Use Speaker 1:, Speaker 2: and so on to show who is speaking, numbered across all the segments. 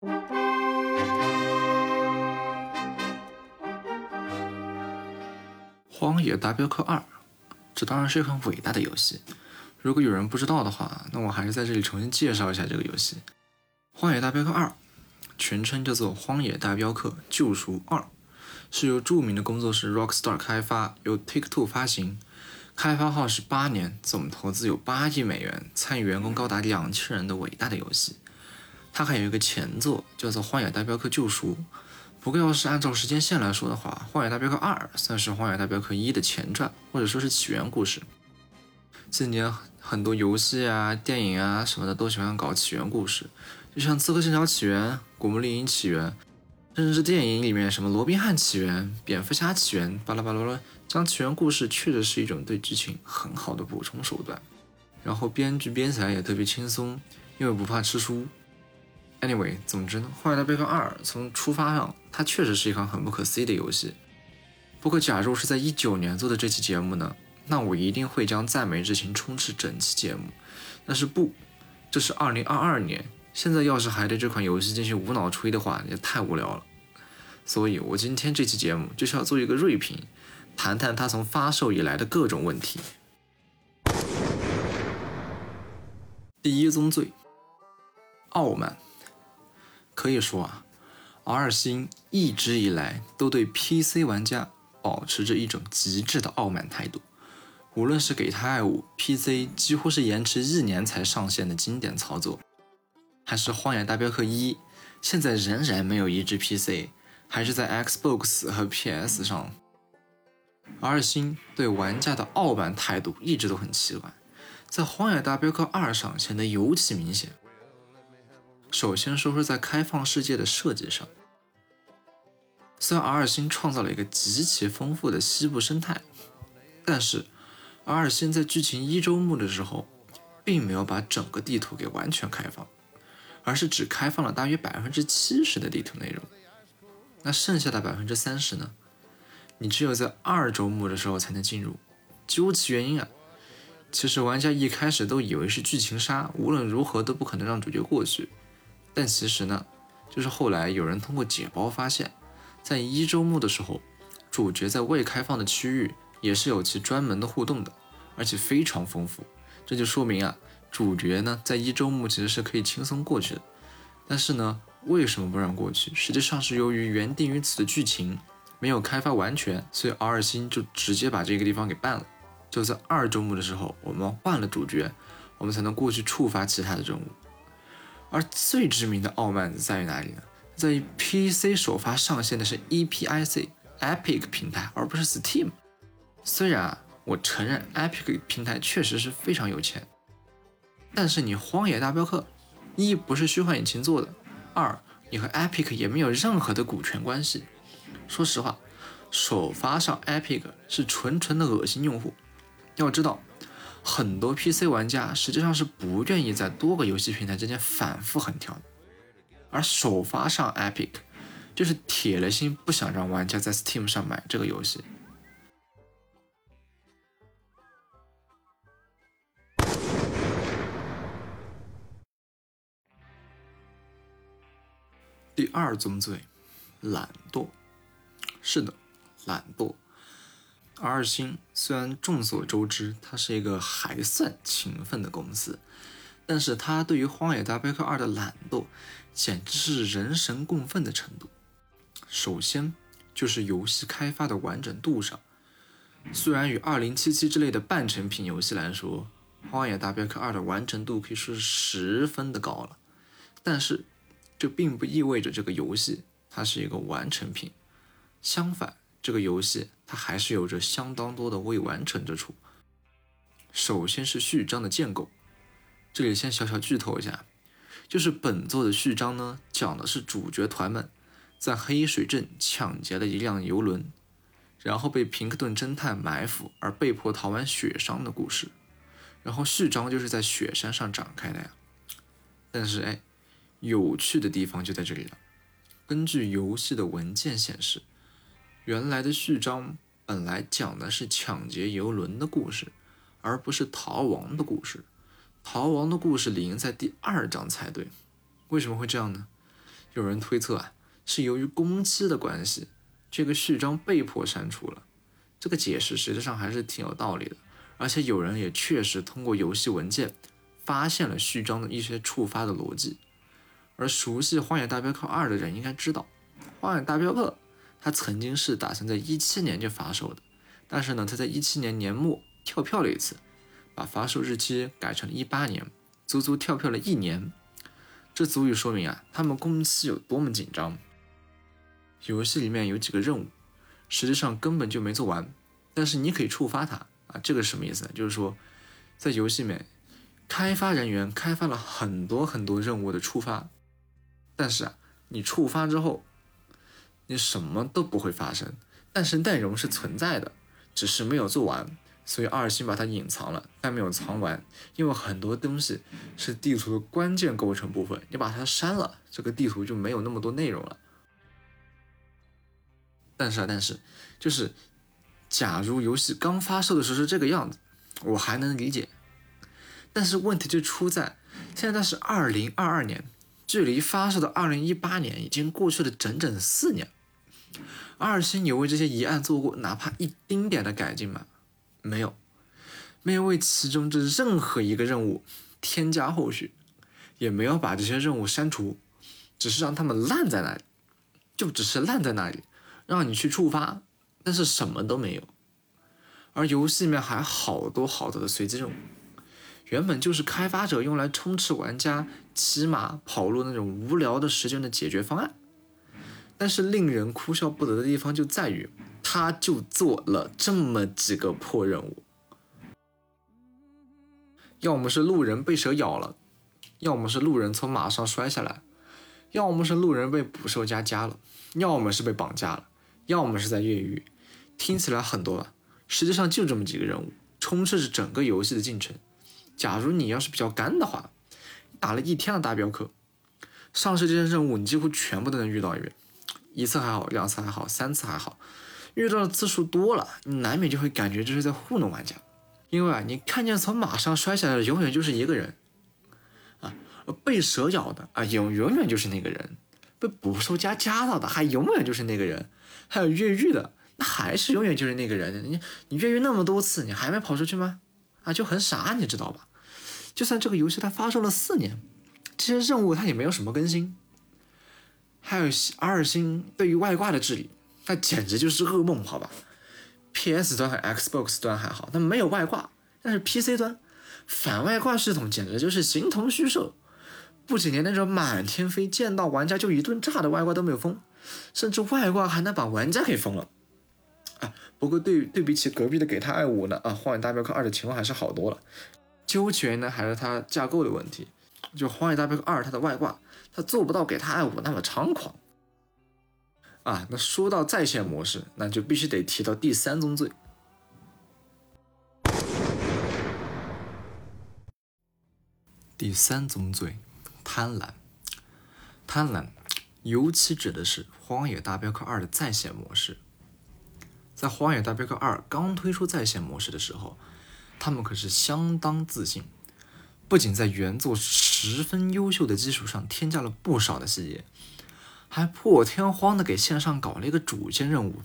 Speaker 1: 《荒野大镖客二》，这当然是一款伟大的游戏。如果有人不知道的话，那我还是在这里重新介绍一下这个游戏。《荒野大镖客二》全称叫做《荒野大镖客：救赎二》，是由著名的工作室 Rockstar 开发，由 Take Two 发行，开发耗时八年，总投资有八亿美元，参与员工高达两千人的伟大的游戏。它还有一个前作叫做《荒野大镖客：救赎》。不过，要是按照时间线来说的话，《荒野大镖客二》算是《荒野大镖客一》的前传，或者说是起源故事。近年很多游戏啊、电影啊什么的都喜欢搞起源故事，就像《刺客信条：起源》《古墓丽影：起源》，甚至是电影里面什么《罗宾汉起源》《蝙蝠侠起源》巴拉巴拉拉，讲起源故事确实是一种对剧情很好的补充手段。然后编剧编起来也特别轻松，因为不怕吃书。Anyway，总之呢，《荒野大镖客二》从出发上，它确实是一款很不可思议的游戏。不过，假如是在一九年做的这期节目呢，那我一定会将赞美之情充斥整期节目。但是不，这是二零二二年，现在要是还对这款游戏进行无脑吹的话，也太无聊了。所以我今天这期节目就是要做一个锐评，谈谈它从发售以来的各种问题。第一宗罪，傲慢。可以说啊，R 星一直以来都对 PC 玩家保持着一种极致的傲慢态度。无论是《给他爱五》PC 几乎是延迟一年才上线的经典操作，还是《荒野大镖客一》现在仍然没有移植 PC，还是在 Xbox 和 PS 上，R 星对玩家的傲慢态度一直都很奇怪，在《荒野大镖客二》上显得尤其明显。首先说说在开放世界的设计上，虽然 R 星创造了一个极其丰富的西部生态，但是 R 星在剧情一周目的时候，并没有把整个地图给完全开放，而是只开放了大约百分之七十的地图内容。那剩下的百分之三十呢？你只有在二周目的时候才能进入。究其原因啊，其实玩家一开始都以为是剧情杀，无论如何都不可能让主角过去。但其实呢，就是后来有人通过解包发现，在一周目的时候，主角在未开放的区域也是有其专门的互动的，而且非常丰富。这就说明啊，主角呢在一周目其实是可以轻松过去的。但是呢，为什么不让过去？实际上是由于原定于此的剧情没有开发完全，所以 R 星就直接把这个地方给办了。就在二周目的时候，我们换了主角，我们才能过去触发其他的任务。而最知名的傲慢在于哪里呢？在于 PC 首发上线的是 EPIC Epic 平台，而不是 Steam。虽然啊，我承认 Epic 平台确实是非常有钱，但是你《荒野大镖客》一不是虚幻引擎做的，二你和 Epic 也没有任何的股权关系。说实话，首发上 Epic 是纯纯的恶心用户。要知道。很多 PC 玩家实际上是不愿意在多个游戏平台之间反复横跳，而首发上 Epic 就是铁了心不想让玩家在 Steam 上买这个游戏。第二宗罪，懒惰。是的，懒惰。R 星虽然众所周知，它是一个还算勤奋的公司，但是它对于《荒野大镖客二》的懒惰，简直是人神共愤的程度。首先就是游戏开发的完整度上，虽然与《二零七七》之类的半成品游戏来说，《荒野大镖客二》的完成度可以说是十分的高了，但是这并不意味着这个游戏它是一个完成品，相反。这个游戏它还是有着相当多的未完成之处。首先是序章的建构，这里先小小剧透一下，就是本作的序章呢，讲的是主角团们在黑水镇抢劫了一辆游轮，然后被平克顿侦探埋伏而被迫逃往雪山的故事。然后序章就是在雪山上展开的呀。但是哎，有趣的地方就在这里了。根据游戏的文件显示。原来的序章本来讲的是抢劫游轮的故事，而不是逃亡的故事。逃亡的故事理应在第二章才对。为什么会这样呢？有人推测啊，是由于工期的关系，这个序章被迫删除了。这个解释实际上还是挺有道理的，而且有人也确实通过游戏文件发现了序章的一些触发的逻辑。而熟悉《荒野大镖客二》的人应该知道，《荒野大镖客》它曾经是打算在一七年就发售的，但是呢，它在一七年年末跳票了一次，把发售日期改成了一八年，足足跳票了一年。这足以说明啊，他们工期有多么紧张。游戏里面有几个任务，实际上根本就没做完，但是你可以触发它啊，这个什么意思呢？就是说，在游戏里面，开发人员开发了很多很多任务的触发，但是啊，你触发之后，你什么都不会发生，但是内容是存在的，只是没有做完。所以二星把它隐藏了，但没有藏完，因为很多东西是地图的关键构成部分，你把它删了，这个地图就没有那么多内容了。但是啊，但是，就是假如游戏刚发售的时候是这个样子，我还能理解。但是问题就出在现在是二零二二年，距离发售的二零一八年已经过去了整整四年。二星有为这些疑案做过哪怕一丁点的改进吗？没有，没有为其中这任何一个任务添加后续，也没有把这些任务删除，只是让他们烂在那里，就只是烂在那里，让你去触发，但是什么都没有。而游戏里面还好多好多的随机任务，原本就是开发者用来充斥玩家骑马跑路那种无聊的时间的解决方案，但是令人哭笑不得的地方就在于。他就做了这么几个破任务，要么是路人被蛇咬了，要么是路人从马上摔下来，要么是路人被捕兽夹夹了，要么是被绑架了，要么是在越狱。听起来很多吧？实际上就这么几个任务，充斥着整个游戏的进程。假如你要是比较干的话，打了一天的大镖客，上市这些任务你几乎全部都能遇到一遍，一次还好，两次还好，三次还好。遇到的次数多了，你难免就会感觉这是在糊弄玩家，因为啊，你看见从马上摔下来的永远就是一个人，啊，被蛇咬的啊永永远就是那个人，被捕兽夹夹到的还永远就是那个人，还有越狱的那还是永远就是那个人。你你越狱那么多次，你还没跑出去吗？啊，就很傻，你知道吧？就算这个游戏它发售了四年，这些任务它也没有什么更新，还有二星对于外挂的治理。那简直就是噩梦，好吧？PS 端和 Xbox 端还好，它没有外挂，但是 PC 端反外挂系统简直就是形同虚设，不仅连那种满天飞、见到玩家就一顿炸的外挂都没有封，甚至外挂还能把玩家给封了。啊，不过对对比起隔壁的给他爱五呢，啊，荒野大镖客二的情况还是好多了。究其原因呢，还是它架构的问题，就荒野大镖客二它的外挂，它做不到给他爱五那么猖狂。啊，那说到在线模式，那就必须得提到第三宗罪。第三宗罪，贪婪。贪婪，尤其指的是《荒野大镖客二》的在线模式。在《荒野大镖客二》刚推出在线模式的时候，他们可是相当自信，不仅在原作十分优秀的基础上添加了不少的细节。还破天荒的给线上搞了一个主线任务。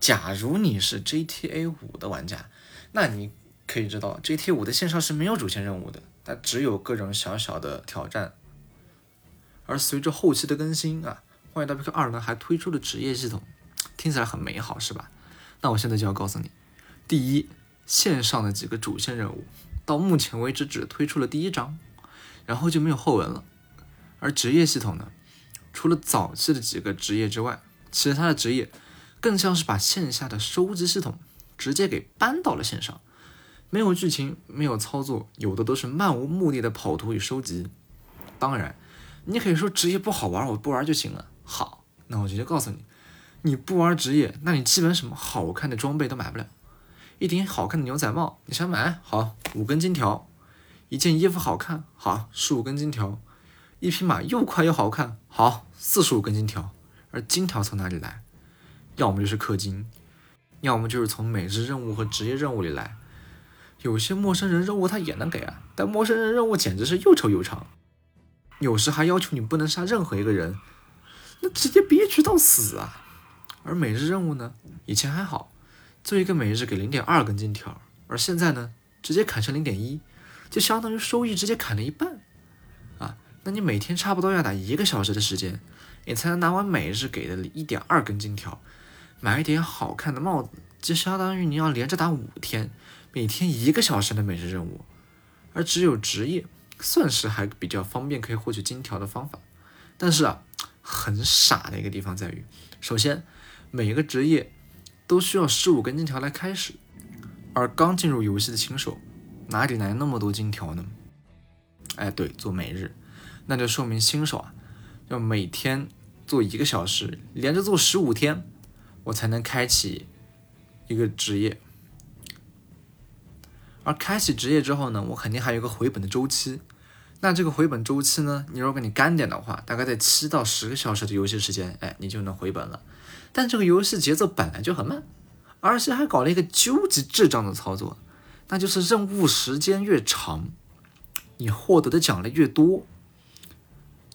Speaker 1: 假如你是 GTA 五的玩家，那你可以知道 GTA 五的线上是没有主线任务的，它只有各种小小的挑战。而随着后期的更新啊，《荒野大镖客二》呢还推出了职业系统，听起来很美好，是吧？那我现在就要告诉你，第一，线上的几个主线任务到目前为止只推出了第一章，然后就没有后文了。而职业系统呢？除了早期的几个职业之外，其他的职业更像是把线下的收集系统直接给搬到了线上，没有剧情，没有操作，有的都是漫无目的的跑图与收集。当然，你可以说职业不好玩，我不玩就行了。好，那我直接告诉你，你不玩职业，那你基本什么好看的装备都买不了。一顶好看的牛仔帽，你想买？好，五根金条。一件衣服好看，好，十五根金条。一匹马又快又好看，好，四十五根金条。而金条从哪里来？要么就是氪金，要么就是从每日任务和职业任务里来。有些陌生人任务他也能给啊，但陌生人任务简直是又臭又长。有时还要求你不能杀任何一个人，那直接憋屈到死啊！而每日任务呢，以前还好，做一个每日给零点二根金条，而现在呢，直接砍成零点一，就相当于收益直接砍了一半啊！那你每天差不多要打一个小时的时间，你才能拿完每日给的一点二根金条，买一点好看的帽子，就相当于你要连着打五天，每天一个小时的每日任务，而只有职业算是还比较方便可以获取金条的方法，但是啊，很傻的一个地方在于，首先。每个职业都需要十五根金条来开始，而刚进入游戏的新手哪里来那么多金条呢？哎，对，做每日，那就说明新手啊要每天做一个小时，连着做十五天，我才能开启一个职业。而开启职业之后呢，我肯定还有个回本的周期。那这个回本周期呢，你如果你干点的话，大概在七到十个小时的游戏时间，哎，你就能回本了。但这个游戏节奏本来就很慢，而且还搞了一个究极智障的操作，那就是任务时间越长，你获得的奖励越多。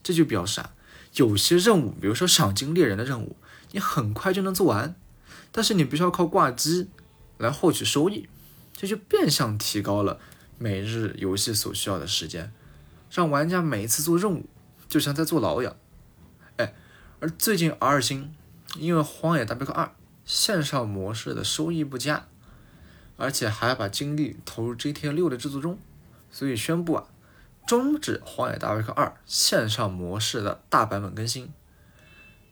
Speaker 1: 这就表示啊，有些任务，比如说赏金猎人的任务，你很快就能做完，但是你必须要靠挂机来获取收益，这就变相提高了每日游戏所需要的时间，让玩家每一次做任务就像在坐牢一样。哎，而最近 R 星。因为《荒野大镖客二》线上模式的收益不佳，而且还要把精力投入 GTA 六的制作中，所以宣布啊，终止《荒野大镖客二》线上模式的大版本更新，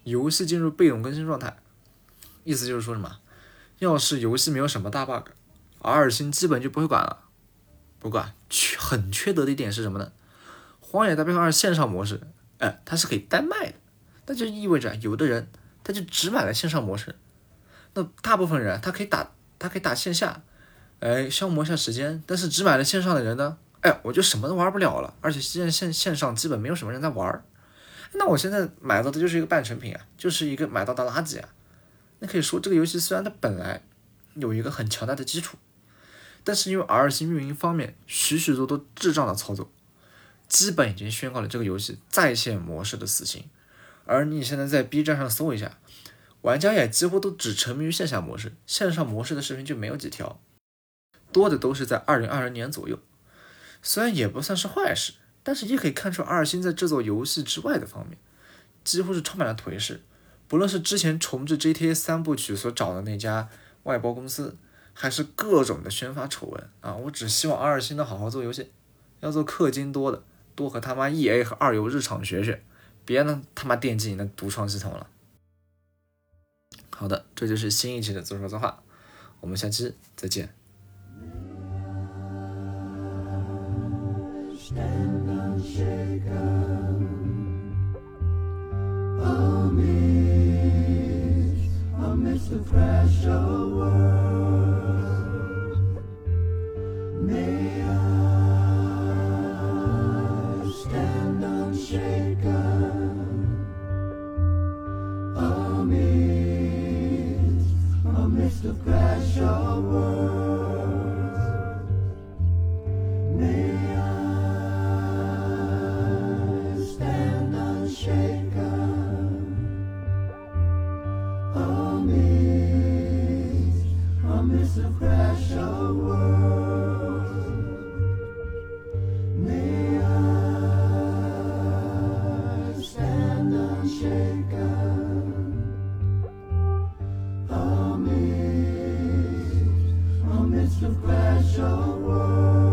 Speaker 1: 游戏进入被动更新状态。意思就是说什么？要是游戏没有什么大 bug，R 星基本就不会管了。不过，缺很缺德的一点是什么呢？《荒野大镖客二》线上模式，哎，它是可以单卖的，那就意味着有的人。他就只买了线上模式，那大部分人他可以打，他可以打线下，哎，消磨一下时间。但是只买了线上的人呢，哎，我就什么都玩不了了，而且现在线线上基本没有什么人在玩那我现在买到的就是一个半成品啊，就是一个买到的垃圾啊。那可以说这个游戏虽然它本来有一个很强大的基础，但是因为 R 星运营方面许许多多智障的操作，基本已经宣告了这个游戏在线模式的死刑。而你现在在 B 站上搜一下，玩家也几乎都只沉迷于线下模式，线上模式的视频就没有几条，多的都是在二零二零年左右。虽然也不算是坏事，但是也可以看出二星在制作游戏之外的方面，几乎是充满了颓势。不论是之前重置 GTA 三部曲所找的那家外包公司，还是各种的宣发丑闻啊，我只希望二星能好好做游戏，要做氪金多的，多和他妈 EA 和二游日常学学。别能他妈惦记你的独创系统了。好的，这就是新一期的自说自话，我们下期再见。and unshaken amidst, amidst the crash of. special world.